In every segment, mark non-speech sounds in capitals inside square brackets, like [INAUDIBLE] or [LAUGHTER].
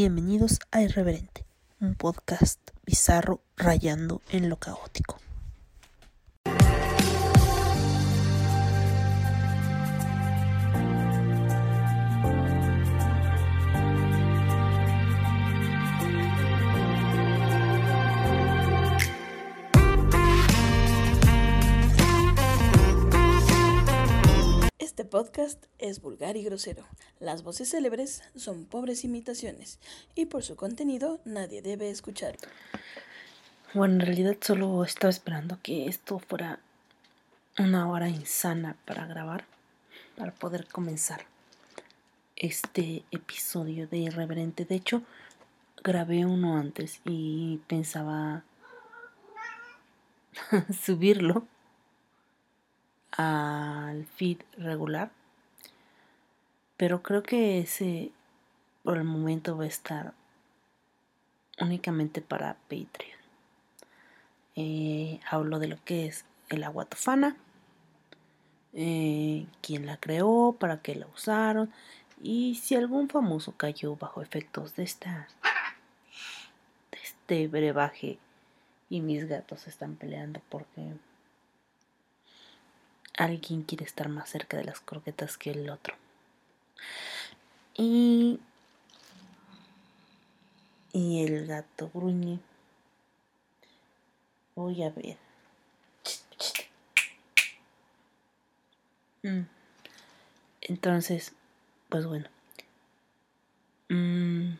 Bienvenidos a Irreverente, un podcast bizarro rayando en lo caótico. Podcast es vulgar y grosero. Las voces célebres son pobres imitaciones y por su contenido nadie debe escucharlo. Bueno, en realidad solo estaba esperando que esto fuera una hora insana para grabar, para poder comenzar este episodio de Irreverente. De hecho, grabé uno antes y pensaba [LAUGHS] subirlo al feed regular. Pero creo que ese por el momento va a estar únicamente para Patreon. Eh, hablo de lo que es el agua tofana, eh, quién la creó, para qué la usaron y si algún famoso cayó bajo efectos de esta de este brebaje y mis gatos están peleando porque alguien quiere estar más cerca de las croquetas que el otro. Y, y el gato gruñe. Voy a ver. Mm. Entonces, pues bueno. Mm,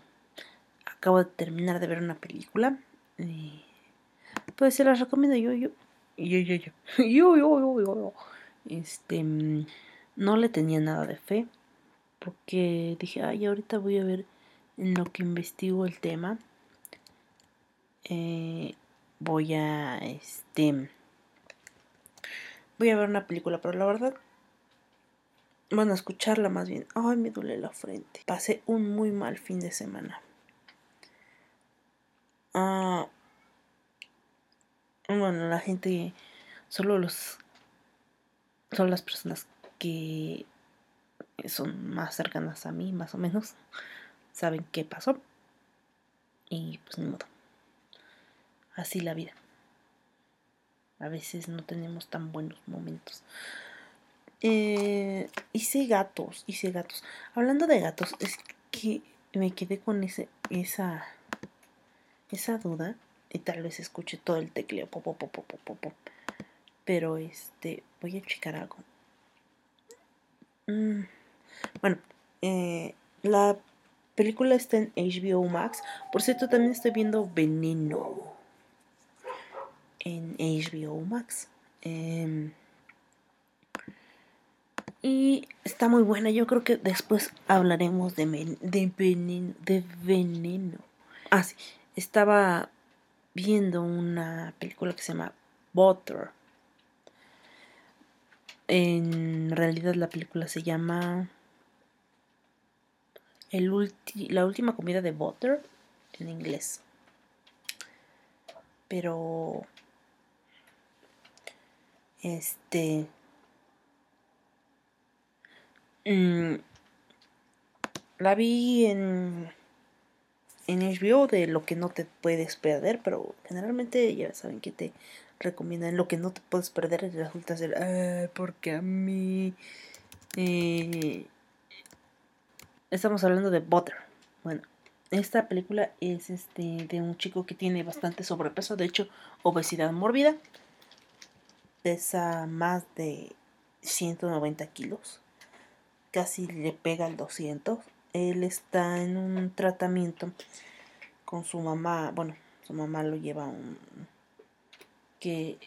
acabo de terminar de ver una película. Y pues se las recomiendo yo, yo. Yo, yo, yo. [LAUGHS] Yo, yo, yo, yo. Este, mm, no le tenía nada de fe, porque dije, ay, ahorita voy a ver en lo que investigo el tema. Eh, voy a, este, voy a ver una película, pero la verdad, bueno, escucharla más bien. Ay, me duele la frente. Pasé un muy mal fin de semana. Ah, bueno, la gente, solo los son las personas que son más cercanas a mí, más o menos, saben qué pasó. Y pues ni modo. Así la vida. A veces no tenemos tan buenos momentos. Eh, hice gatos, hice gatos. Hablando de gatos, es que me quedé con ese, esa, esa duda. Y tal vez escuche todo el tecleo. Pop, pop, pop. Pero este, voy a checar algo. Mm, bueno, eh, la película está en HBO Max. Por cierto, también estoy viendo Veneno en HBO Max. Em, y está muy buena. Yo creo que después hablaremos de, de, veneno, de veneno. Ah, sí. Estaba viendo una película que se llama Butter. En realidad la película se llama el La última comida de Butter en inglés. Pero este mm, la vi en en HBO de lo que no te puedes perder, pero generalmente ya saben que te recomiendan lo que no te puedes perder resulta ser, porque a mí... Eh, estamos hablando de Butter. Bueno, esta película es este de un chico que tiene bastante sobrepeso, de hecho, obesidad mórbida. Pesa más de 190 kilos. Casi le pega al 200. Él está en un tratamiento con su mamá. Bueno, su mamá lo lleva un que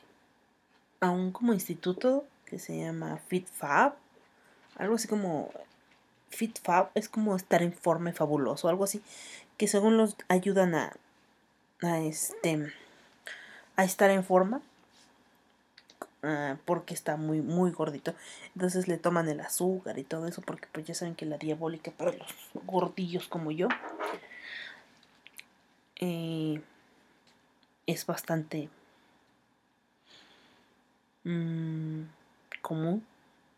a un como instituto que se llama FitFab, algo así como FitFab es como estar en forma fabuloso, algo así, que según los ayudan a, a este a estar en forma ah, porque está muy muy gordito. Entonces le toman el azúcar y todo eso porque pues ya saben que la diabólica para los gordillos como yo eh, es bastante mmm, común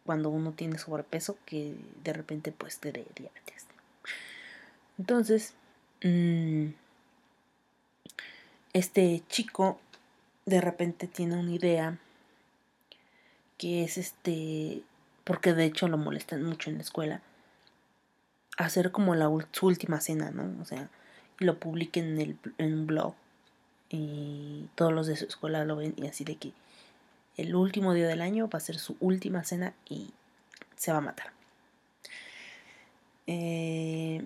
cuando uno tiene sobrepeso que de repente pues te dé. Entonces, mm, este chico de repente tiene una idea que es este, porque de hecho lo molestan mucho en la escuela, hacer como la su última cena, ¿no? O sea, lo publiquen en, el, en un blog y todos los de su escuela lo ven y así de que el último día del año va a ser su última cena y se va a matar. Eh,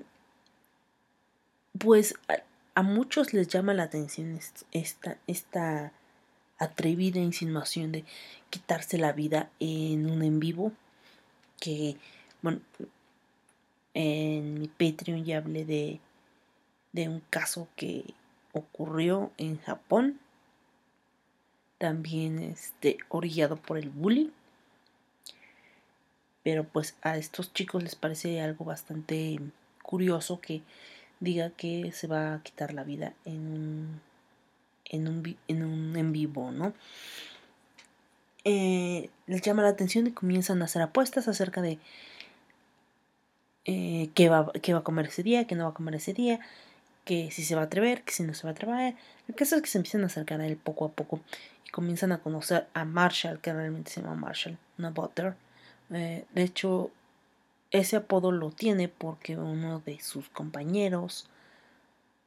pues a, muchos les llama la atención esta, esta atrevida insinuación de quitarse la vida en un en vivo que bueno en mi Patreon ya hablé de, de un caso que ocurrió en Japón también este orillado por el bullying pero pues a estos chicos les parece algo bastante curioso que diga que se va a quitar la vida en un en un, en, un en vivo, ¿no? Eh, les llama la atención y comienzan a hacer apuestas acerca de eh, qué, va, qué va a comer ese día, qué no va a comer ese día, que si se va a atrever, que si no se va a atrever. El caso es que se empiezan a acercar a él poco a poco y comienzan a conocer a Marshall, que realmente se llama Marshall, no Butter. Eh, de hecho, ese apodo lo tiene porque uno de sus compañeros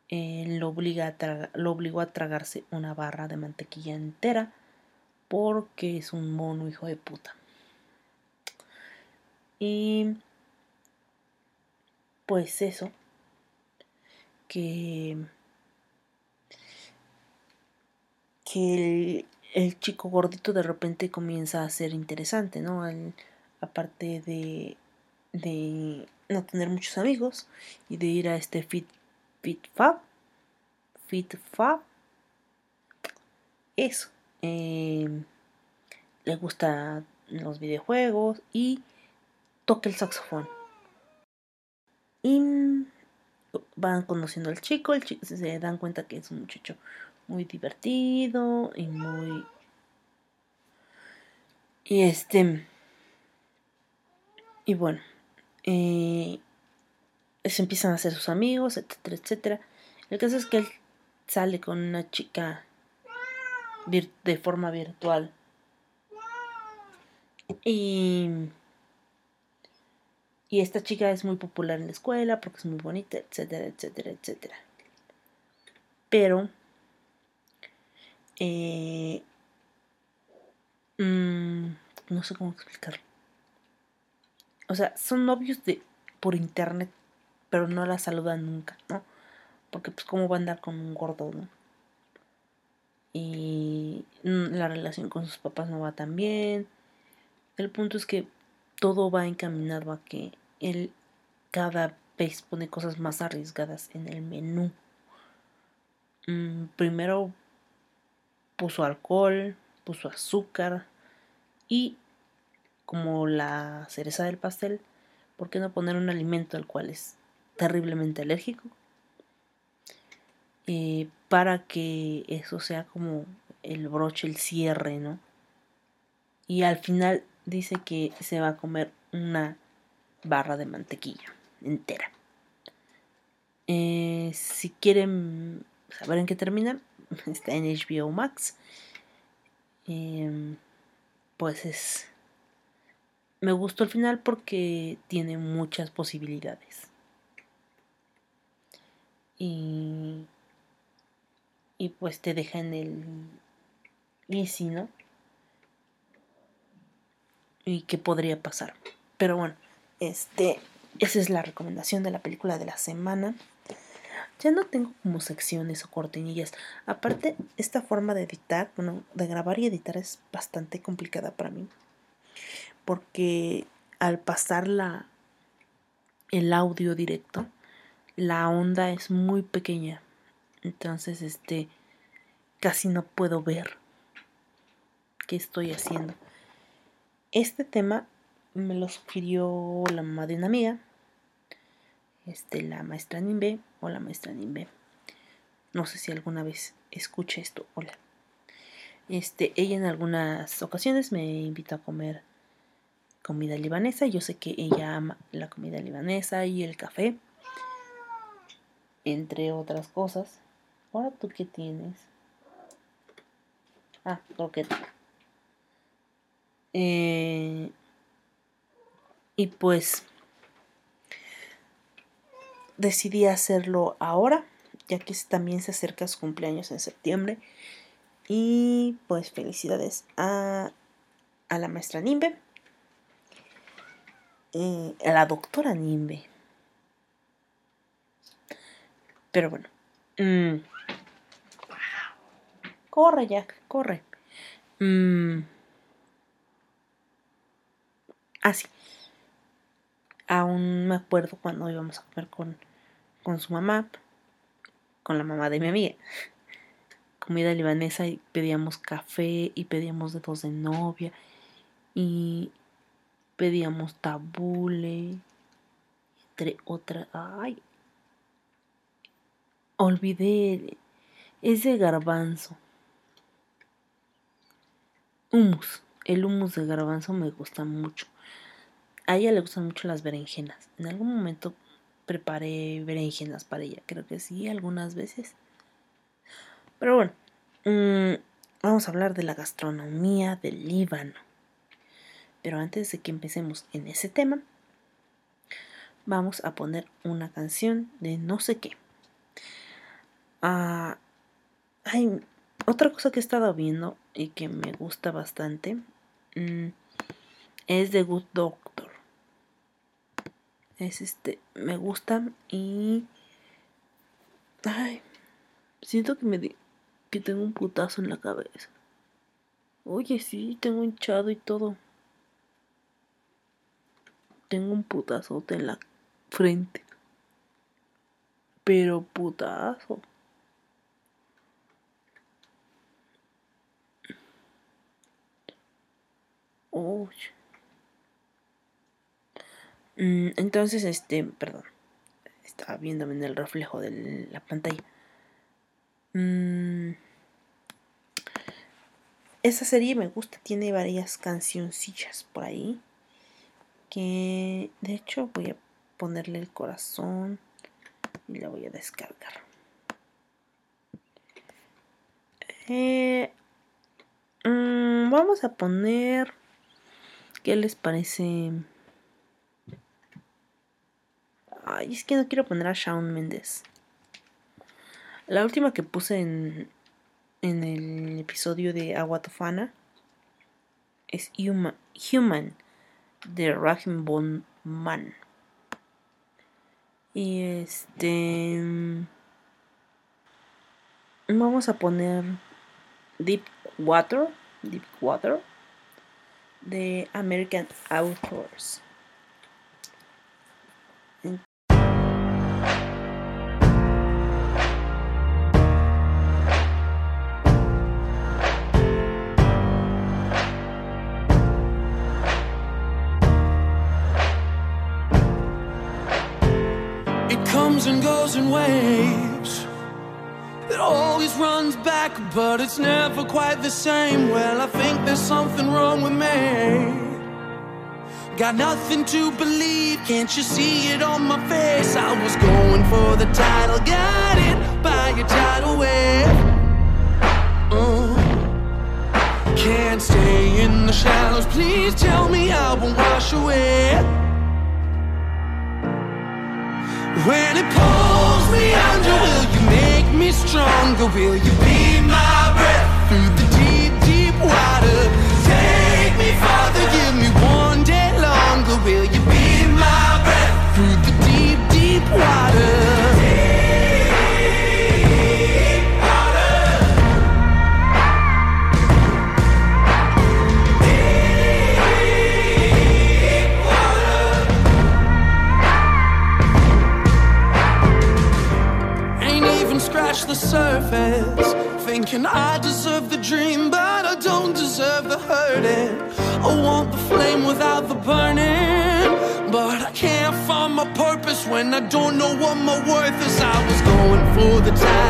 eh, lo, obliga a lo obligó a tragarse una barra de mantequilla entera porque es un mono hijo de puta. Y pues eso, que, que el, chico gordito de repente comienza a ser interesante, ¿no? aparte de, de no tener muchos amigos y de ir a este fit, fit fab, fit fab, eso. Em, le gustan los videojuegos y toca el saxofón. Y van conociendo al chico, el chico se dan cuenta que es un muchacho muy divertido y muy... Y este... Y bueno, eh, se empiezan a hacer sus amigos, etcétera, etcétera. El caso es que él sale con una chica de forma virtual. Y, y esta chica es muy popular en la escuela porque es muy bonita, etcétera, etcétera, etcétera. Pero eh, mm, no sé cómo explicarlo. O sea, son novios de por internet, pero no la saludan nunca, ¿no? Porque pues cómo va a andar con un gordo, ¿no? Y la relación con sus papás no va tan bien. El punto es que todo va encaminado a que él cada vez pone cosas más arriesgadas en el menú. Mm, primero puso alcohol, puso azúcar y como la cereza del pastel, ¿por qué no poner un alimento al cual es terriblemente alérgico? Eh, para que eso sea como el broche, el cierre, ¿no? Y al final dice que se va a comer una barra de mantequilla entera. Eh, si quieren saber en qué termina, [LAUGHS] está en HBO Max. Em, pues es me gustó el final porque tiene muchas posibilidades. Y, y pues te deja en el easy, ¿no? Y qué podría pasar. Pero bueno, este, esa es la recomendación de la película de la semana. Ya no tengo como secciones o cortinillas. Aparte, esta forma de editar, bueno, de grabar y editar es bastante complicada para mí porque al pasar la, el audio directo, la onda es muy pequeña. Entonces, este, casi no puedo ver qué estoy haciendo. Este tema me lo sugirió la mamá de una amiga, este, la maestra Nimbe o la maestra Nimbe. No sé si alguna vez escuché esto. Hola. Este, ella en algunas ocasiones me invita a comer comida libanesa. Yo sé que ella ama la comida libanesa y el café. entre otras cosas. Ahora tú qué tienes? Ah, croqueta. Eh, y pues decidí hacerlo ahora, ya que también se acerca su cumpleaños en septiembre. Y pues felicidades a, a la maestra Nimbe, eh, a la doctora Nimbe. Pero bueno. Mm. Corre, Jack, corre. Mm. Ah, sí. Aún me acuerdo cuando íbamos a comer con, con su mamá, con la mamá de mi amiga [LAUGHS] comida libanesa y pedíamos café y pedíamos dedos de novia y pedíamos tabule, entre otras. Ay, olvidé, es de garbanzo. Humus, el humus de garbanzo me gusta mucho. A ella le gustan mucho las berenjenas. En algún momento preparé berenjenas para ella, creo que sí, algunas veces. Pero bueno, mm, vamos a hablar de la gastronomía del Líbano. Pero antes de que empecemos en ese tema, vamos a poner una canción de no sé qué. Ah, otra cosa que he estado viendo y que me gusta bastante mm, es The Good Doctor. Es este, me gusta y... Ay, siento que me, que tengo un putazo en la cabeza. Oye, sí, tengo hinchado y todo. Tengo un putazote en la frente. Pero putazo. Uy. Mm, entonces, este, perdón. Estaba viéndome en el reflejo de la pantalla. Mm. Esa serie me gusta, tiene varias cancioncillas por ahí. Que de hecho voy a ponerle el corazón y la voy a descargar. Eh, mm, vamos a poner. ¿Qué les parece? Ay, es que no quiero poner a Shawn Mendes. La última que puse en, en el episodio de Agua Tofana es Human, de Rahim Bon Man. Y este. Vamos a poner Deep Water. Deep Water. De American Authors. In waves. It always runs back, but it's never quite the same. Well, I think there's something wrong with me. Got nothing to believe, can't you see it on my face? I was going for the title, got it by a tidal wave. Uh, can't stay in the shallows, please tell me I won't wash away. When it pulls me under, will you make me stronger? Will you be my breath through the deep, deep water? Take me farther, give me one day longer. Will you be my breath through the deep, deep water? Surface Thinking I deserve the dream But I don't deserve the hurting. I want the flame without the burning But I can't find my purpose When I don't know what my worth is. I was going for the title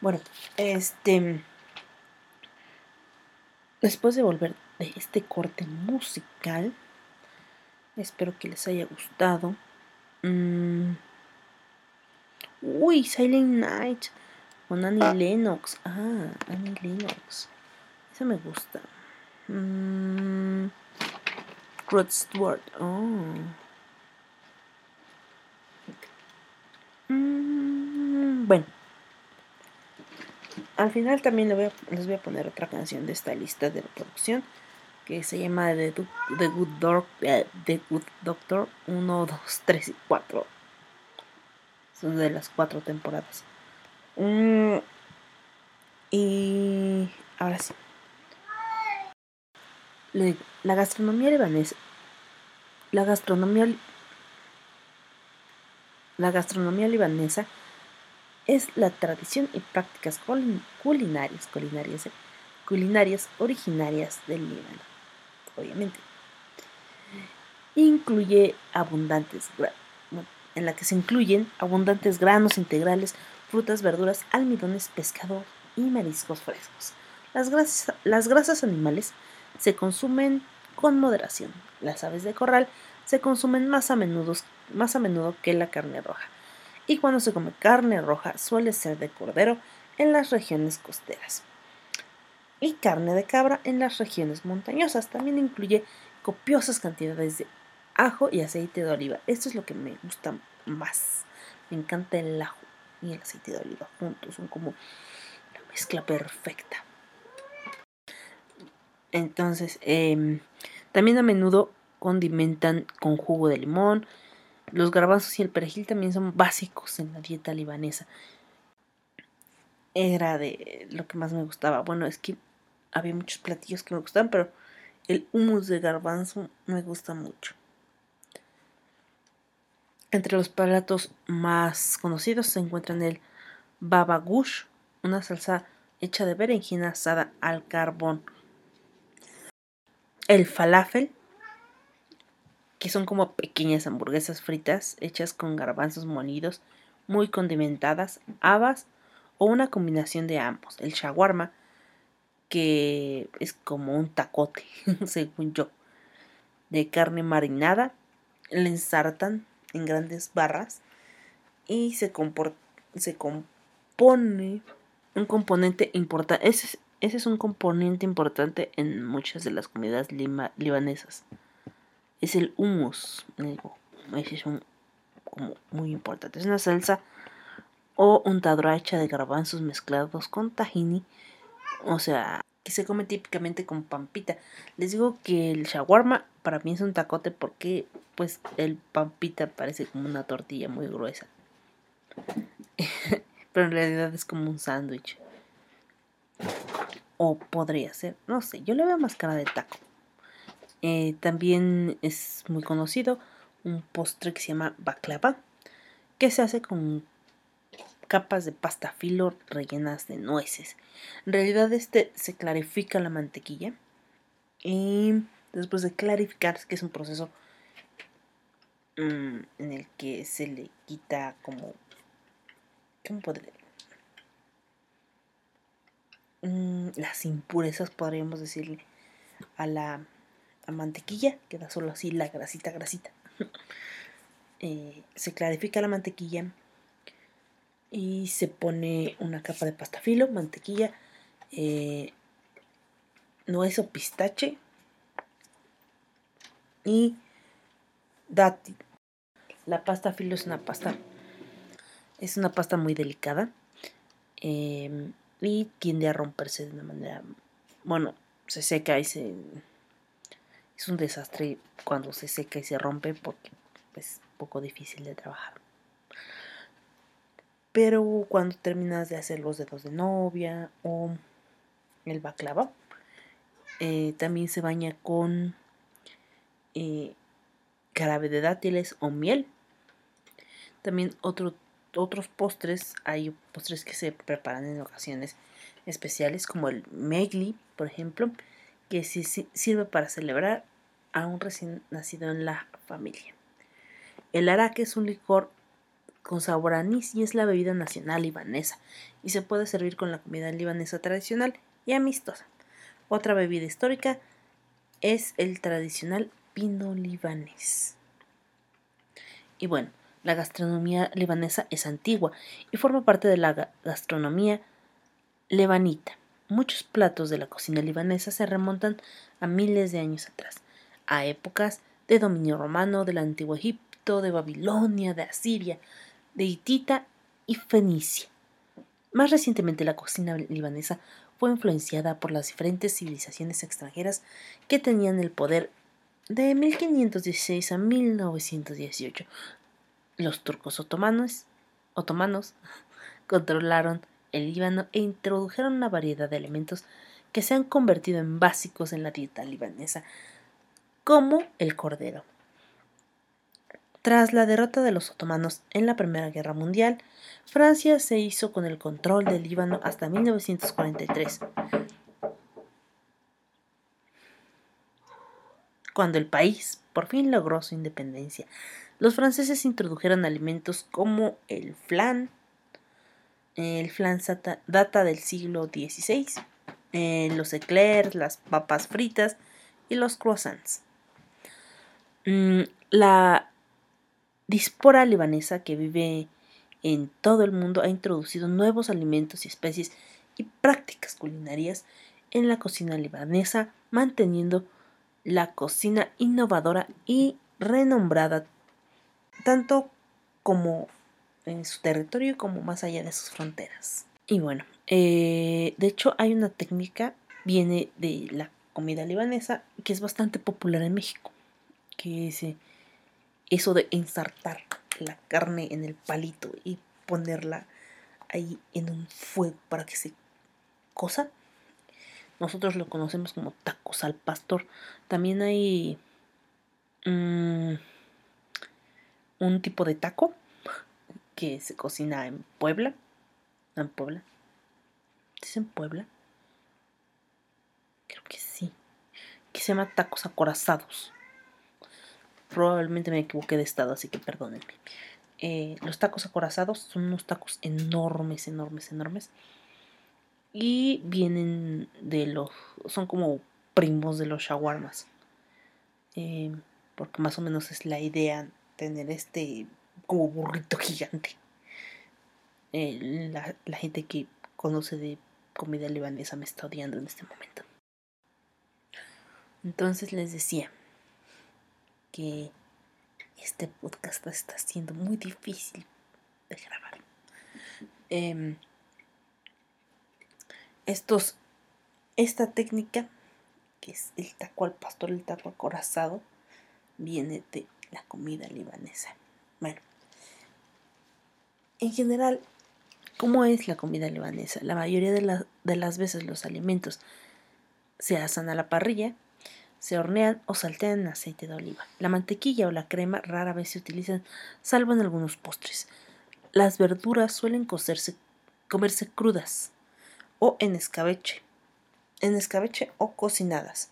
Bueno, este. Después de volver de este corte musical, espero que les haya gustado. Mm. Uy, Silent Night con Annie Lennox. Ah, Annie Lennox. Esa me gusta. Mm. Rod Stewart. Oh. Mm, bueno. Al final también les voy a poner otra canción de esta lista de reproducción que se llama The, Good, Doc- eh, The Good Doctor 1, 2, 3 y 4. Son de las cuatro temporadas. Mm, y ahora sí. Le la gastronomía libanesa. La gastronomía. La gastronomía libanesa es la tradición y prácticas culin- culinarias, culinarias, eh, culinarias originarias del Líbano, obviamente. Incluye abundantes, en la que se incluyen abundantes granos integrales, frutas, verduras, almidones, pescado y mariscos frescos. Las grasas, las grasas animales se consumen con moderación. Las aves de corral se consumen más a menudo, más a menudo que la carne roja y cuando se come carne roja suele ser de cordero en las regiones costeras y carne de cabra en las regiones montañosas. También incluye copiosas cantidades de ajo y aceite de oliva. Esto es lo que me gusta más. Me encanta el ajo y el aceite de oliva juntos. Son como la mezcla perfecta. Entonces, em, también a menudo condimentan con jugo de limón, los garbanzos y el perejil también son básicos en la dieta libanesa. Era de lo que más me gustaba. Bueno, es que había muchos platillos que me gustaban, pero el hummus de garbanzo me gusta mucho. Entre los platos más conocidos se encuentran el baba gush, una salsa hecha de berenjena asada al carbón. El falafel, que son como pequeñas hamburguesas fritas hechas con garbanzos molidos, muy condimentadas, habas o una combinación de ambos. El shawarma, que es como un tacote, [LAUGHS] según yo, de carne marinada, le ensartan en grandes barras y se, se compone un componente importante. Ese, es- ese es un componente importante en muchas de las comidas lima- libanesas es el hummus. Es muy importante. Es una salsa o untadora hecha de garbanzos mezclados con tahini. O sea, que se come típicamente con pampita. Les digo que el shawarma para mí es un tacote porque pues el pampita parece como una tortilla muy gruesa. [LAUGHS] Pero en realidad es como un sándwich. O podría ser, no sé, yo le veo más cara de taco. Eh, también es muy conocido un postre que se llama baklava, que se hace con capas de pasta filo rellenas de nueces. En realidad este se clarifica la mantequilla y después de clarificar, que es un proceso mm, en el que se le quita como... ¿Cómo podría? Mm, las impurezas, podríamos decirle, a la a mantequilla, queda solo así la grasita, grasita. [LAUGHS] Eh, se clarifica la mantequilla y se pone una capa de pasta filo, mantequilla, eh, nuez o pistache y dátil. La pasta filo es una pasta, es una pasta muy delicada eh, y tiende a romperse de una manera bueno, se seca y se... Es un desastre cuando se seca y se rompe porque es poco difícil de trabajar. Pero cuando terminas de hacer los dedos de novia o el baklava, eh, también se baña con eh, de dátiles o miel. También otro, otros postres, hay postres que se preparan en ocasiones especiales como el megli, por ejemplo, que sirve para celebrar a un recién nacido en la familia. El araque es un licor con sabor a anís y es la bebida nacional libanesa y se puede servir con la comida libanesa tradicional y amistosa. Otra bebida histórica es el tradicional vino libanés. Y bueno, la gastronomía libanesa es antigua y forma parte de la gastronomía lebanita. Muchos platos de la cocina libanesa se remontan a miles de años atrás, a épocas de dominio romano del antiguo Egipto, de Babilonia, de Asiria, de Hitita y Fenicia. Más recientemente la cocina libanesa fue influenciada por las diferentes civilizaciones extranjeras que tenían el poder de 1516 a 1918. Los turcos otomanos, otomanos [LAUGHS] controlaron el Líbano e introdujeron una variedad de elementos que se han convertido en básicos en la dieta libanesa, como el cordero. Tras la derrota de los otomanos en la Primera Guerra Mundial, Francia se hizo con el control del Líbano hasta 1943, cuando el país por fin logró su independencia. Los franceses introdujeron alimentos como el flan, el flan data del siglo XVI, eh, los eclairs, las papas fritas y los croissants. Mm, la dispora libanesa que vive en todo el mundo ha introducido nuevos alimentos y especies y prácticas culinarias en la cocina libanesa, manteniendo la cocina innovadora y renombrada tanto como en su territorio como más allá de sus fronteras. Y bueno, eh, de hecho hay una técnica, viene de la comida libanesa, que es bastante popular en México, que es eso de ensartar la carne en el palito y ponerla ahí en un fuego para que se cosa. Nosotros lo conocemos como tacos al pastor. También hay mm, un tipo de taco que se cocina en Puebla. ¿En Puebla? ¿Es en Puebla? Creo que sí. Que se llama tacos acorazados. Probablemente me equivoqué de estado, así que perdónenme. Eh, los tacos acorazados son unos tacos enormes, enormes, enormes. Y vienen de los. Son como primos de los shawarmas. Eh, porque más o menos es la idea tener este como burrito gigante. Eh, la, gente que conoce de comida libanesa me está odiando en este momento. Entonces les decía que este podcast está siendo muy difícil de grabar. Em, estos, esta técnica, que es el taco al pastor, el taco acorazado, viene de la comida libanesa. Bueno, en general, ¿cómo es la comida libanesa? La mayoría de, de las veces los alimentos se asan a la parrilla, se hornean o saltean en aceite de oliva. La mantequilla o la crema rara vez se utilizan, salvo en algunos postres. Las verduras suelen cocerse, comerse crudas o en escabeche, en escabeche o cocinadas.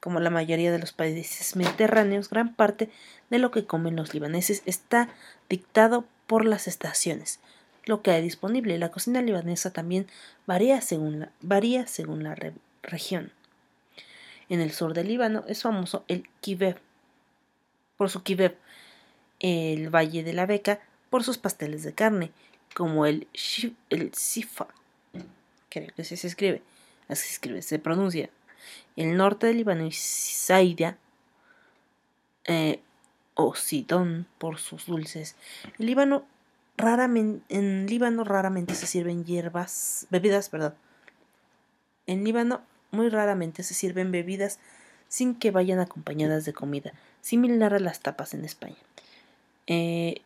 Como la mayoría de los países mediterráneos, gran parte de lo que comen los libaneses está dictado por las estaciones, lo que hay disponible. La cocina libanesa también varía según la, varía según la región. En el sur del Líbano es famoso el kibeb, por su kibeb, el Valle de la Beca por sus pasteles de carne, como el, el sifa, creo que así se escribe, así se escribe, se pronuncia, el norte del Líbano y Saida eh, o Sidón por sus dulces. El Líbano raramente, en Líbano raramente se sirven hierbas, bebidas, perdón. En Líbano muy raramente se sirven bebidas sin que vayan acompañadas de comida, similar a las tapas en España. Eh,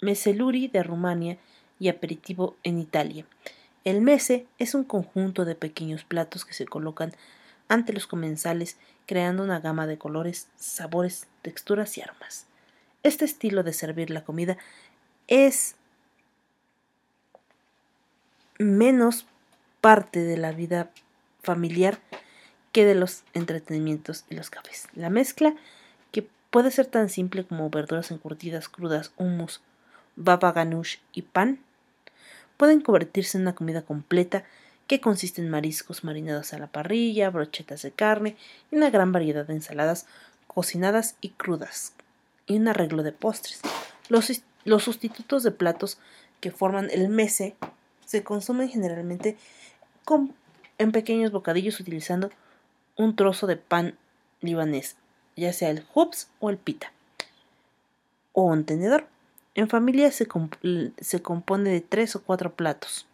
meseluri de Rumania y aperitivo en Italia. El mese es un conjunto de pequeños platos que se colocan ante los comensales, creando una gama de colores, sabores, texturas y aromas. Este estilo de servir la comida es menos parte de la vida familiar que de los entretenimientos y los cafés. La mezcla, que puede ser tan simple como verduras encurtidas crudas, hummus, baba ganoush y pan, pueden convertirse en una comida completa que consiste en mariscos marinados a la parrilla, brochetas de carne y una gran variedad de ensaladas cocinadas y crudas, y un arreglo de postres. Los, los sustitutos de platos que forman el mese se consumen generalmente en pequeños bocadillos utilizando un trozo de pan libanés, ya sea el hubs o el pita, o un tenedor. En familia se, se compone de tres o cuatro platos,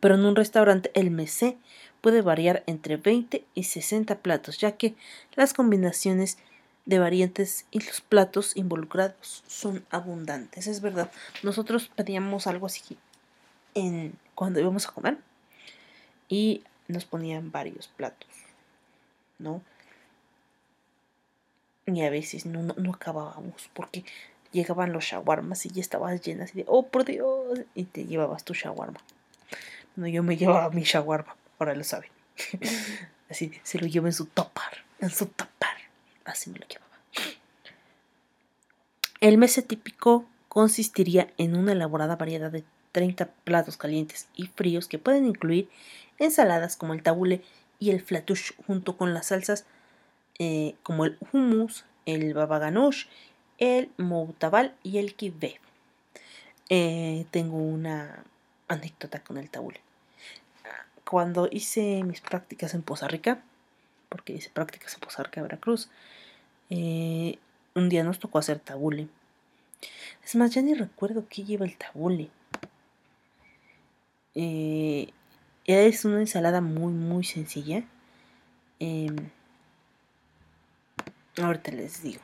pero en un restaurante el mesé puede variar entre 20 y 60 platos, ya que las combinaciones de variantes y los platos involucrados son abundantes. Es verdad, nosotros pedíamos algo así en cuando íbamos a comer y nos ponían varios platos, ¿no? Y a veces no, no, acabábamos porque llegaban los shawarmas y ya estabas llena así de, oh por Dios, y te llevabas tu shawarma. No, yo me [LAUGHS] llevaba mi shawarma, ahora lo saben. [LAUGHS] así, se lo llevo en su topar, en su topar. Así me lo llevaba. El mese típico consistiría en una elaborada variedad de 30 platos calientes y fríos que pueden incluir ensaladas como el tabule y el flatouche junto con las salsas eh, como el hummus, el baba ganoush, el moutabal y el kibbe. Eh, tengo una anécdota con el tabule. Cuando hice mis prácticas en Poza Rica, porque hice prácticas en Poza Rica, Veracruz, eh, un día nos tocó hacer tabule. Es más, ya ni recuerdo qué lleva el tabule. Eh, es una ensalada muy, muy sencilla. Eh, ahorita les digo.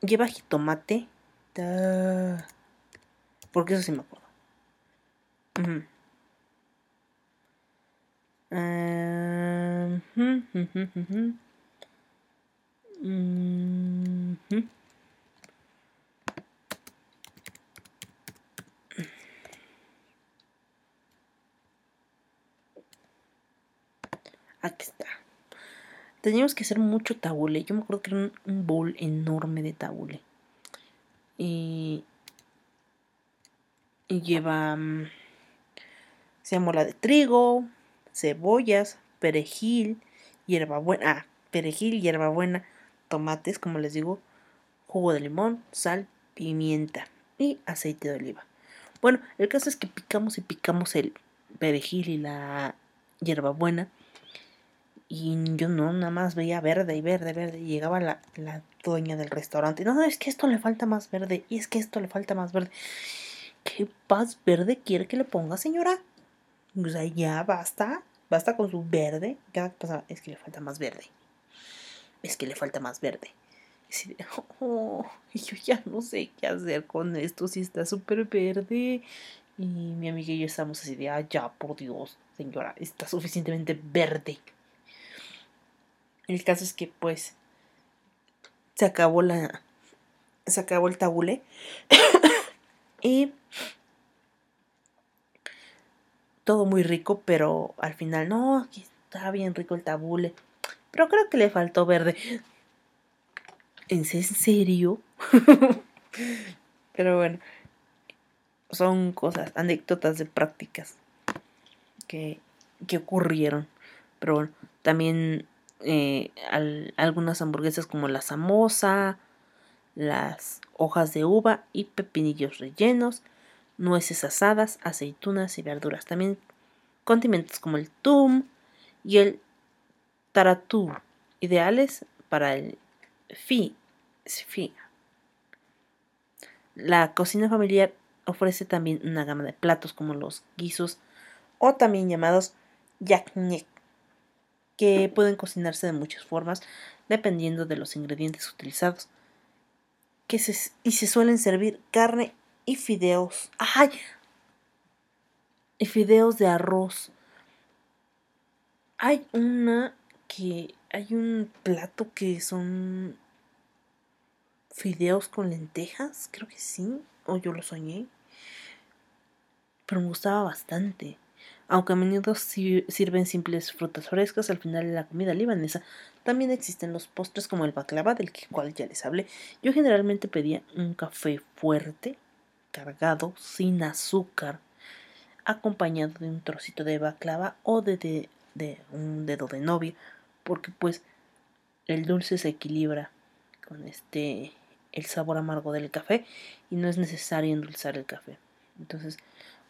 Lleva jitomate. Porque eso sí me acuerdo. Aquí está. Teníamos que hacer mucho tabule. Yo me acuerdo que era un, bowl enorme de tabule. Y, y lleva mm, se mola de trigo, cebollas, perejil, hierbabuena, ah, perejil, hierbabuena, tomates, como les digo, jugo de limón, sal, pimienta y aceite de oliva. Bueno, el caso es que picamos y picamos el perejil y la hierbabuena y yo no, nada más veía verde y verde, verde. Y llegaba la, la dueña del restaurante. No, es que esto le falta más verde. Y es que esto le falta más verde. ¿Qué paz verde quiere que le ponga, señora? O sea, ya basta. Basta con su verde. ¿Qué pasa? Es que le falta más verde. Es que le falta más verde. Y [LAUGHS] oh, yo ya no sé qué hacer con esto si está súper verde. Y mi amiga y yo estamos así de, ah, ya, por Dios, señora, está suficientemente verde. El caso es que pues se acabó la se acabó el tabule [COUGHS] y todo muy rico, pero al final no, aquí está bien rico el tabule, pero creo que le faltó verde. ¿En serio? [LAUGHS] pero bueno, son cosas, anécdotas de prácticas que, que ocurrieron. Pero bueno, también eh, algunas hamburguesas como la samosa, las hojas de uva y pepinillos rellenos, nueces asadas, aceitunas y verduras. También condimentos como el tum y el taratú, ideales para el fi. La cocina familiar ofrece también una gama de platos como los guisos o también llamados yaknek, que pueden cocinarse de muchas formas dependiendo de los ingredientes utilizados. Que se, y se suelen servir carne y fideos. ¡Ay! Y fideos de arroz. Hay una que hay un plato que son fideos con lentejas, creo que sí, o yo lo soñé. Pero me gustaba bastante. Aunque a menudo sirven simples frutas frescas al final de la comida libanesa, también existen los postres como el baklava, del cual ya les hablé. Yo generalmente pedía un café fuerte, cargado, sin azúcar, acompañado de un trocito de baklava o de, de un dedo de novia, porque pues el dulce se equilibra con este el sabor amargo del café y no es necesario endulzar el café. Entonces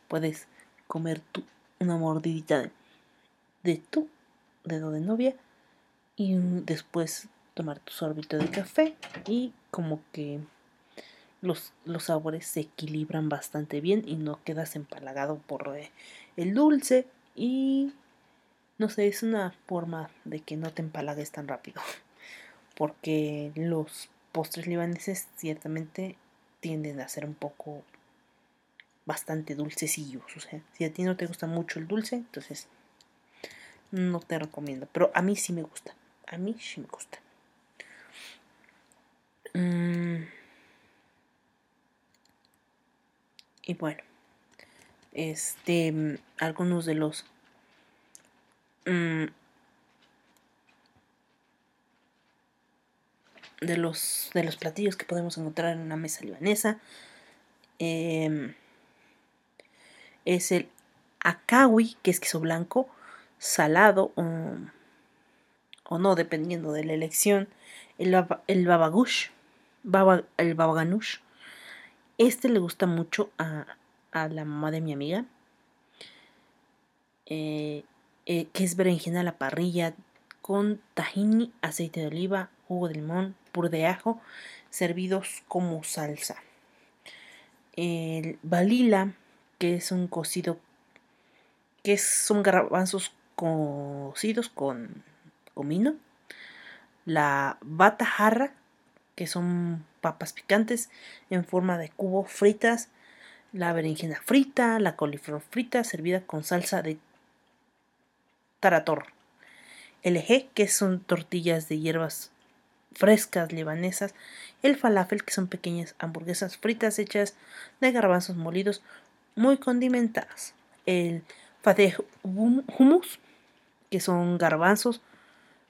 puedes comer tú una mordidita de, tu dedo de novia y después tomar tu sorbito de café y como que los, los sabores se equilibran bastante bien y no quedas empalagado por eh, el dulce y no sé, es una forma de que no te empalagues tan rápido. [LAUGHS] Porque los postres libaneses ciertamente tienden a ser un poco bastante dulcecillos. O sea, si a ti no te gusta mucho el dulce, entonces no te recomiendo. Pero a mí sí me gusta. A mí sí me gusta. Mm. Y bueno, este, algunos de los Mm, de los, de los platillos que podemos encontrar en una mesa libanesa em, es el akawi, que es queso blanco, salado o, no, dependiendo de la elección. El, el babagush, el babaganush. Este le gusta mucho a, a la mamá de mi amiga. Eh, eh, que es berenjena a la parrilla con tahini, aceite de oliva, jugo de limón, pur de ajo, servidos como salsa. El balila, que es un cocido, que son garbanzos cocidos con comino. La bata jarra, que son papas picantes en forma de cubo fritas. La berenjena frita, la coliflor frita, servida con salsa de tarator. El eje, que son tortillas de hierbas frescas libanesas. El falafel, que son pequeñas hamburguesas fritas hechas de garbanzos molidos muy condimentadas. El fateh hummus, que son garbanzos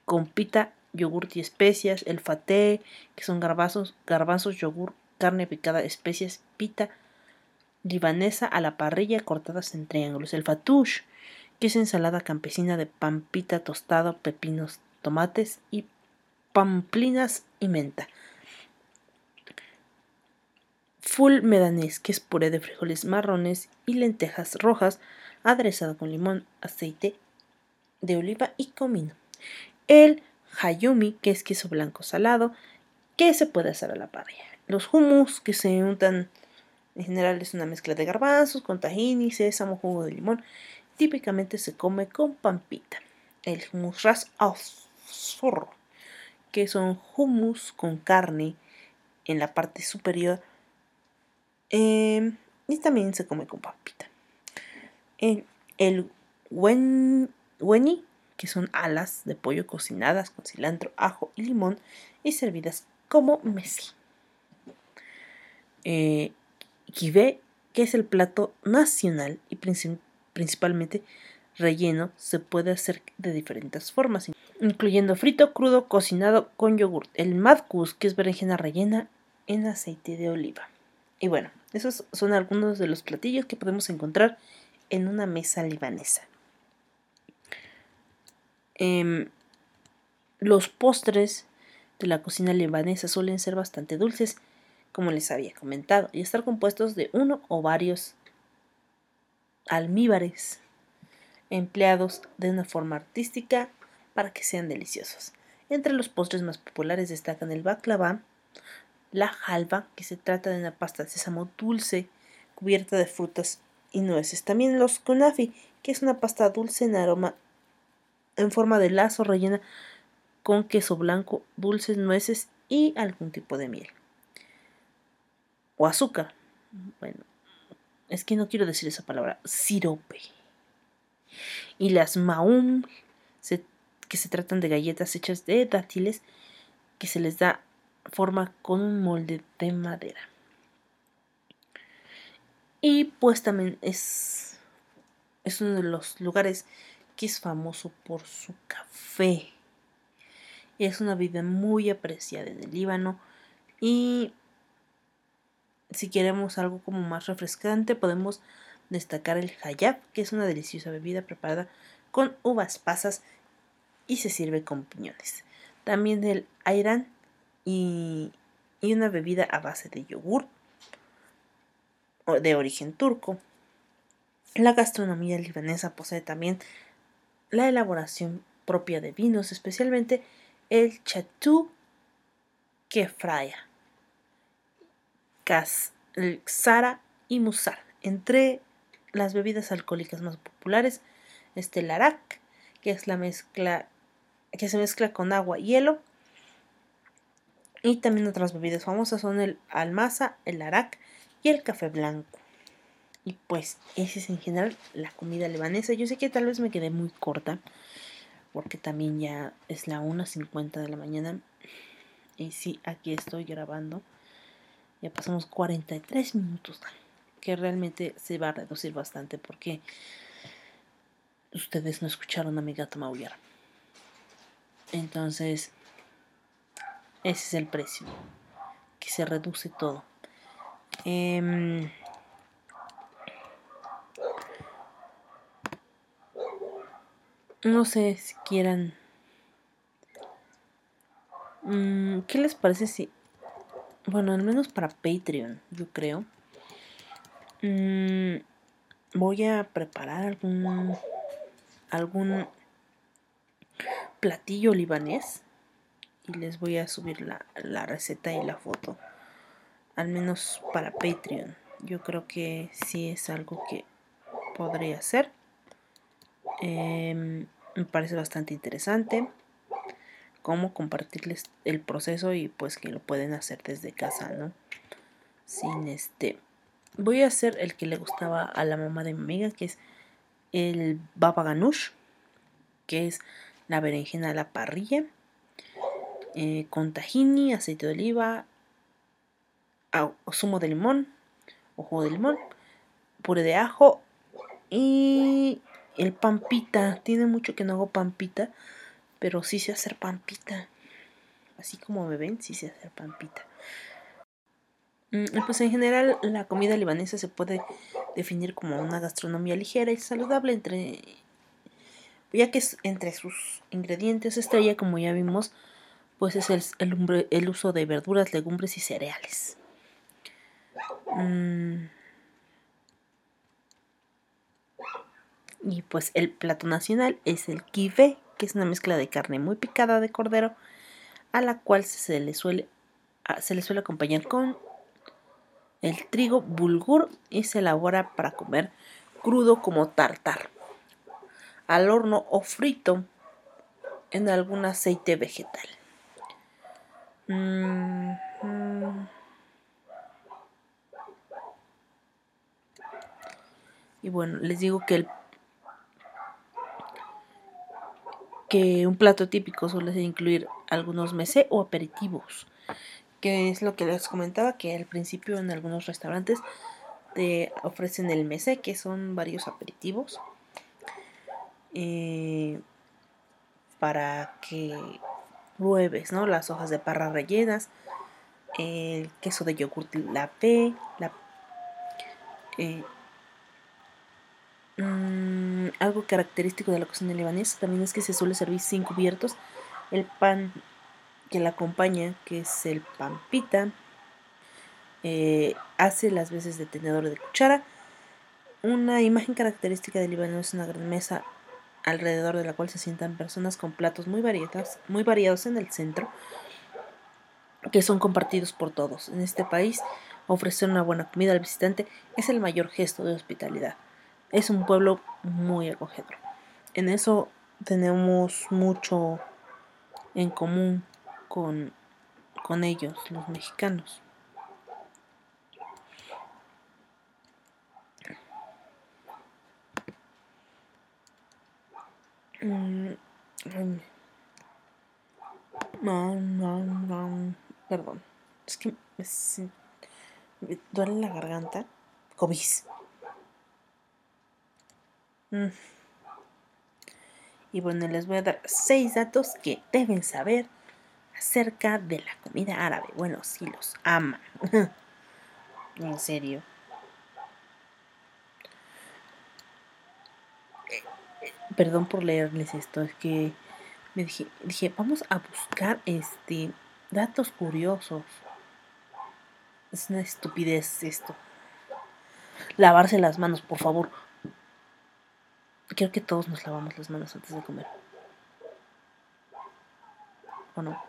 con pita, yogur y especias. El fateh, que son garbanzos, garbanzos, yogur, carne picada, especias, pita libanesa a la parrilla cortadas en triángulos. El fatush, que es ensalada campesina de pampita tostado, pepinos, tomates y pamplinas y menta. Full medanés, que es puré de frijoles marrones y lentejas rojas, aderezado con limón, aceite de oliva y comino. El hayumi, que es queso blanco salado, que se puede hacer a la parrilla. Los hummus, que se untan, en general es una mezcla de garbanzos con tahini, sésamo, jugo de limón típicamente se come con pampita. El hummus ras zorro, que son hummus con carne en la parte superior em, y también se come con pampita. El, el weni, que son alas de pollo cocinadas con cilantro, ajo y limón y servidas como mesi. Eh, que es el plato nacional y principal principalmente relleno, se puede hacer de diferentes formas, incluyendo frito, crudo, cocinado con yogur. El madkus, que es berenjena rellena en aceite de oliva. Y bueno, esos son algunos de los platillos que podemos encontrar en una mesa libanesa. Em, los postres de la cocina libanesa suelen ser bastante dulces, como les había comentado, y estar compuestos de uno o varios almíbares empleados de una forma artística para que sean deliciosos. Entre los postres más populares destacan el baklava, la halva, que se trata de una pasta de sésamo dulce cubierta de frutas y nueces. También los kunafi, que es una pasta dulce en aroma en forma de lazo rellena con queso blanco, dulces, nueces y algún tipo de miel. O azúcar. Bueno, es que no quiero decir esa palabra. Sirope. Y las maum, que se tratan de galletas hechas de dátiles, que se les da forma con un molde de madera. Y pues también es, es uno de los lugares que es famoso por su café. Es una bebida muy apreciada en el Líbano y si queremos algo como más refrescante podemos destacar el hayab, que es una deliciosa bebida preparada con uvas pasas y se sirve con piñones. También el ayran y, una bebida a base de yogur de origen turco. La gastronomía libanesa posee también la elaboración propia de vinos, especialmente el Chateau Kefraya, Xara y Musar. Entre las bebidas alcohólicas más populares está el arak, que es la mezcla que se mezcla con agua y hielo. Y también otras bebidas famosas son el almaza, el arak y el café blanco. Y pues esa es en general la comida libanesa. Yo sé que tal vez me quedé muy corta porque también ya es la 1.50 de la mañana. Y sí, aquí estoy grabando. Ya pasamos 43 minutos, que realmente se va a reducir bastante porque ustedes no escucharon a mi gato maullar. Entonces, ese es el precio, que se reduce todo. Eh, No sé si quieran. Mm, ¿Qué les parece si... Bueno, al menos para Patreon, yo creo. Mm, voy a preparar algún... algún platillo libanés. Y les voy a subir la, la receta y la foto. Al menos para Patreon. Yo creo que sí es algo que podría hacer. Eh, me parece bastante interesante cómo compartirles el proceso y pues que lo pueden hacer desde casa, ¿no? Sin este. Voy a hacer el que le gustaba a la mamá de mi amiga, que es el baba ganoush, que es la berenjena a la parrilla, eh, con tahini, aceite de oliva, zumo de limón, ojo de limón, puré de ajo y el pampita, tiene mucho que no hago pampita, pero sí sé hacer pampita. Así como me ven, sí sé hacer pampita. Mm, pues en general la comida libanesa se puede definir como una gastronomía ligera y saludable entre ya que entre sus ingredientes estrella como ya vimos pues es el, el, uso de verduras, legumbres y cereales. Mm, Y pues el plato nacional es el kife, que es una mezcla de carne muy picada de cordero, a la cual se le suele, se le suele acompañar con el trigo bulgur y se elabora para comer crudo como tartar, al horno o frito en algún aceite vegetal. Y bueno, les digo que el que un plato típico suele incluir algunos mesé o aperitivos, que es lo que les comentaba que al principio en algunos restaurantes te ofrecen el mesé, que son varios aperitivos, eh, para que pruebes, ¿no? Las hojas de parra rellenas, el queso de yogur la eh, Mm, algo característico de la cocina libanesa también es que se suele servir sin cubiertos. El pan que la acompaña, que es el pan pita, eh, hace las veces de tenedor de cuchara. Una imagen característica del Líbano es una gran mesa alrededor de la cual se sientan personas con platos muy variados, muy variados en el centro, que son compartidos por todos. En este país Ofrecer una buena comida al visitante es el mayor gesto de hospitalidad. Es un pueblo muy acogedor. En eso tenemos mucho en común con, con ellos, los mexicanos. Perdón. Es que me, duele la garganta. COVID. Mm. Y bueno, les voy a dar seis datos que deben saber acerca de la comida árabe. Bueno, si los aman. [LAUGHS] en serio. Perdón por leerles esto, es que me dije, dije, vamos a buscar este datos curiosos. Es una estupidez esto. Lavarse las manos, por favor. Quiero que todos nos lavamos las manos antes de comer. ¿O no?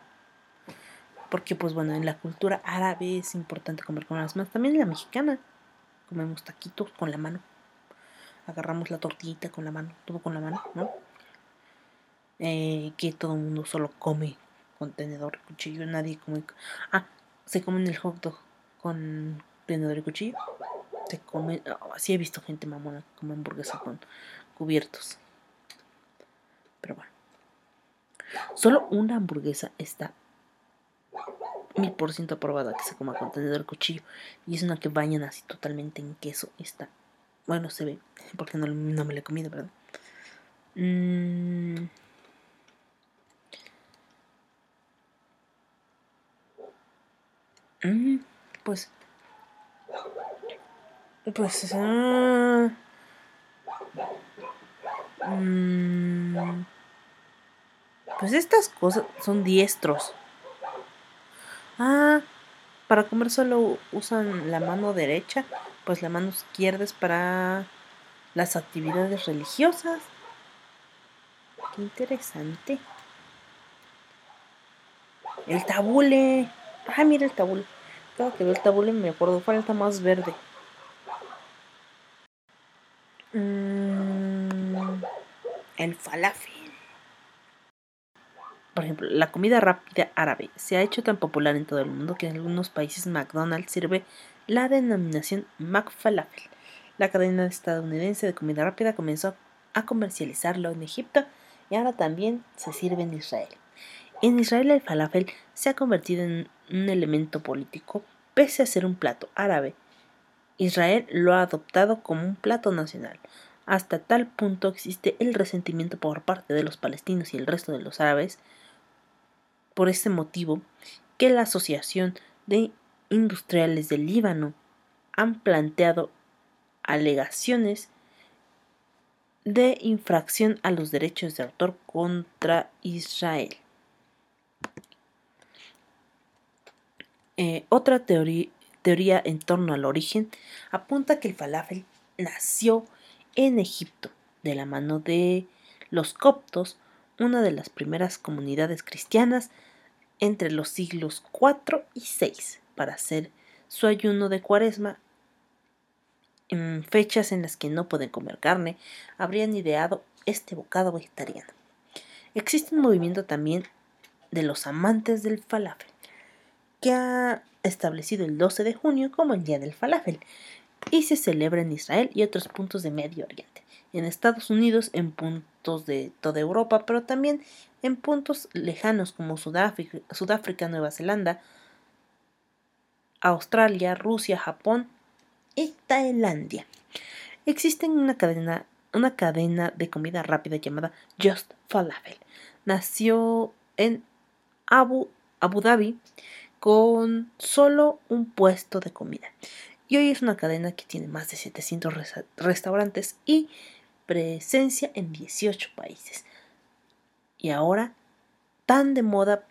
Porque, pues bueno, en la cultura árabe es importante comer con las manos. También en la mexicana. Comemos taquitos con la mano agarramos la tortillita con la mano, todo con la mano, ¿no? Eh, que todo el mundo solo come con tenedor y cuchillo, nadie come. Ah, se comen el hot dog con tenedor y cuchillo. Se come, así he visto gente mamona que come hamburguesa con cubiertos. Pero bueno, solo una hamburguesa está mil por ciento aprobada que se coma con tenedor y cuchillo. Y es una que bañan así totalmente en queso. Está bueno, se ve, porque no, me la he comido, ¿verdad? Mm. Mm, pues. Pues. Uh, pues estas cosas son diestros. Ah, para comer solo usan la mano derecha pues la mano izquierda es para las actividades religiosas. Qué interesante. El tabule. Ah, mira el tabule. Cada que veo el tabule me acuerdo, falta más verde. Mm, el falafel. Por ejemplo, la comida rápida árabe se ha hecho tan popular en todo el mundo que en algunos países McDonald's sirve la denominación McFalafel. La cadena estadounidense de comida rápida comenzó a comercializarlo en Egipto y ahora también se sirve en Israel. En Israel el falafel se ha convertido en un elemento político pese a ser un plato árabe. Israel lo ha adoptado como un plato nacional. Hasta tal punto existe el resentimiento por parte de los palestinos y el resto de los árabes por este motivo que la Asociación de industriales del Líbano han planteado alegaciones de infracción a los derechos de autor contra Israel. Eh, otra teoría, en torno al origen apunta que el falafel nació en Egipto de la mano de los coptos, una de las primeras comunidades cristianas entre los siglos IV y VI para hacer su ayuno de cuaresma en fechas en las que no pueden comer carne, habrían ideado este bocado vegetariano. Existe un movimiento también de los amantes del falafel, que ha establecido el 12 de junio como el Día del Falafel, y se celebra en Israel y otros puntos de Medio Oriente, en Estados Unidos, en puntos de toda Europa, pero también en puntos lejanos como Sudáfrica, Sudáfrica Nueva Zelanda, Australia, Rusia, Japón y Tailandia. Existe una cadena, una cadena de comida rápida llamada Just Falafel. Nació en Abu, Abu Dhabi con solo un puesto de comida. Y hoy es una cadena que tiene más de 700 restaurantes y presencia en 18 países. Y ahora, tan de moda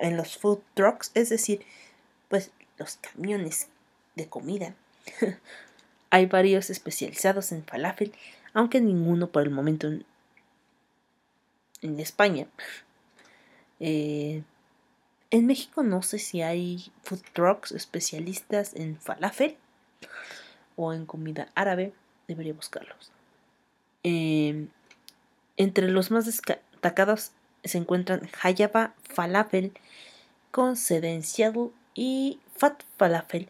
en los food trucks, es decir, pues los camiones de comida. [LAUGHS] Hay varios especializados en falafel, aunque ninguno por el momento en, España. Eh, En México no sé si hay food trucks especialistas en falafel o en comida árabe. Debería buscarlos. Em, entre los más destacados se encuentran Hayaba Falafel con sede en y Fat Falafel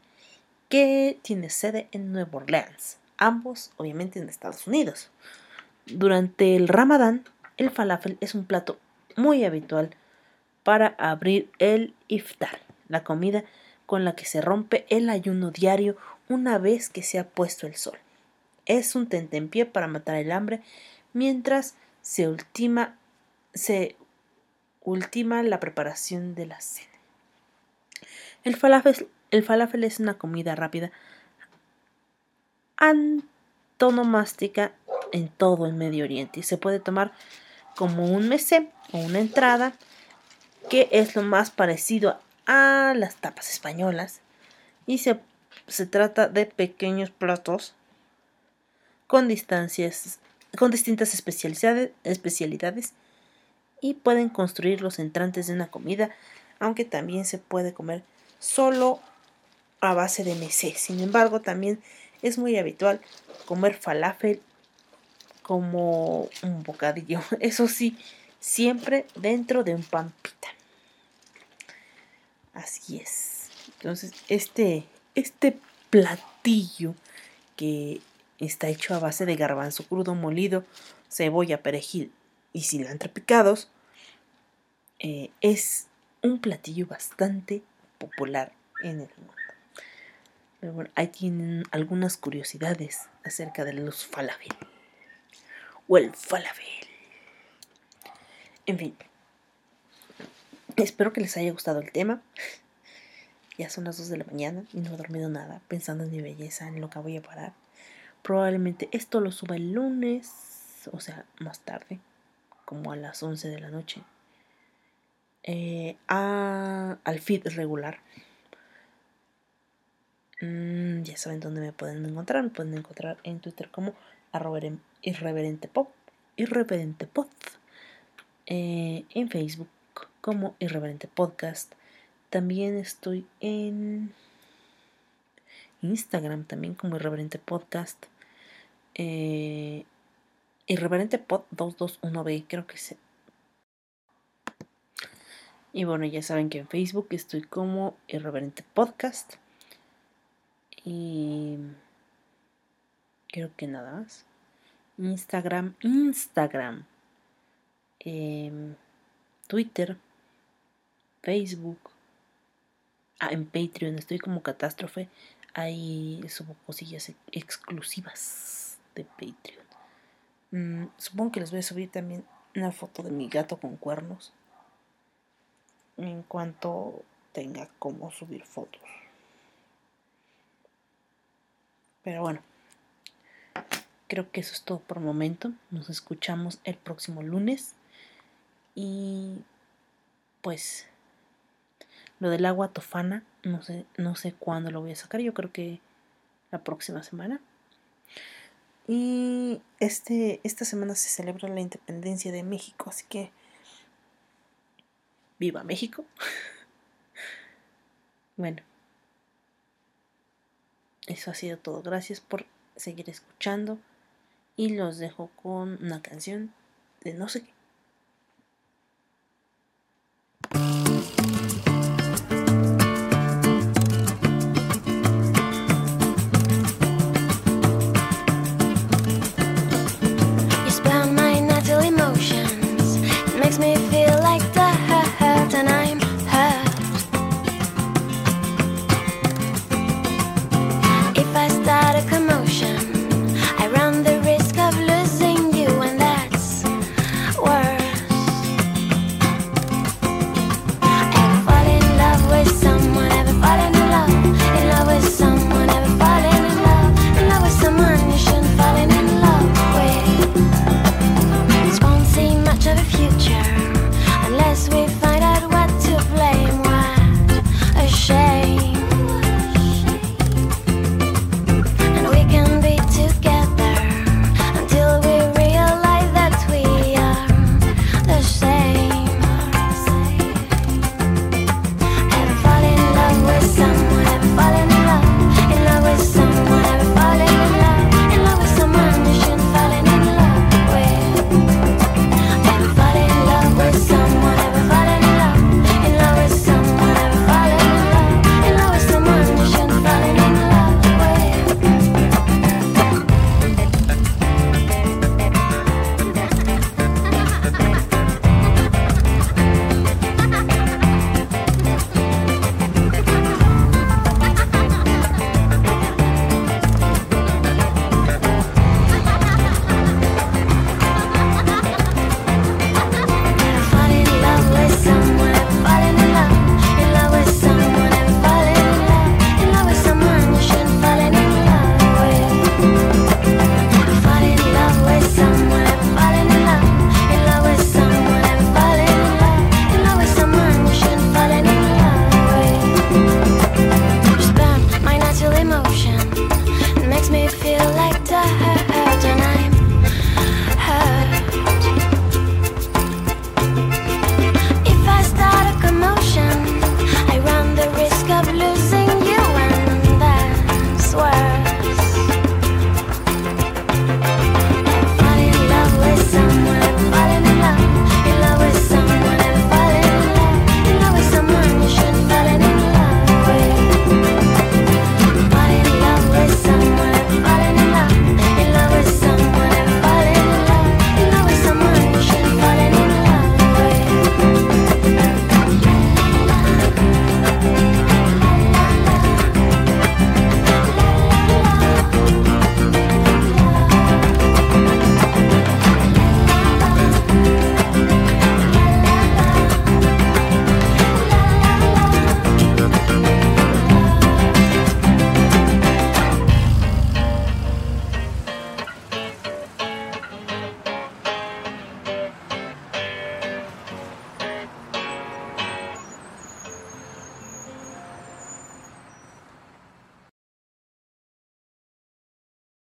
que tiene sede en Nueva Orleans, ambos obviamente en Estados Unidos. Durante el Ramadán, el falafel es un plato muy habitual para abrir el iftar, la comida con la que se rompe el ayuno diario una vez que se ha puesto el sol. Es un tentempié para matar el hambre mientras se ultima, se ultima la preparación de la cena. El falafel, el falafel es una comida rápida. Antonomástica en todo el Medio Oriente. Y se puede tomar como un mesé o una entrada que es lo más parecido a las tapas españolas. Y se, se trata de pequeños platos con distancias con distintas especialidades, especialidades y pueden construir los entrantes de una comida, aunque también se puede comer solo a base de mesé. Sin embargo, también es muy habitual comer falafel como un bocadillo. [LAUGHS] Eso sí, siempre dentro de un pan pita. Así es. Entonces, este, este platillo que está hecho a base de garbanzo crudo molido, cebolla, perejil y cilantro picados, eh, es un platillo bastante popular en el mundo. Pero bueno, ahí tienen algunas curiosidades acerca de los falafel. O el falafel. En fin. Espero que les haya gustado el tema. Ya son las 2 de la mañana y no he dormido nada pensando en mi belleza, en lo que voy a parar. Probablemente esto lo suba el lunes, o sea, más tarde, como a las 11 de la noche. Eh, al feed regular. Mm, ya saben dónde me pueden encontrar. Me pueden encontrar en Twitter como irreverentepop. Irreverentepod. Eh, en Facebook como Irreverente Podcast. También estoy en Instagram también como Irreverente Podcast. Eh, Irreverente Pod 221B, creo que es y bueno, ya saben que en Facebook estoy como Irreverente Podcast. Y creo que nada más. Instagram, Instagram. Em, Twitter. Facebook. Ah, en Patreon estoy como catástrofe. Ahí subo cosillas exclusivas de Patreon. Mm, supongo que les voy a subir también una foto de mi gato con cuernos en cuanto tenga como subir fotos. Pero bueno, creo que eso es todo por el momento. Nos escuchamos el próximo lunes. Y pues lo del agua tofana, no sé, no sé cuándo lo voy a sacar. Yo creo que la próxima semana. Y este, esta semana se celebra la independencia de México, así que viva México. [LAUGHS] bueno, eso ha sido todo. Gracias por seguir escuchando y los dejo con una canción de no sé qué.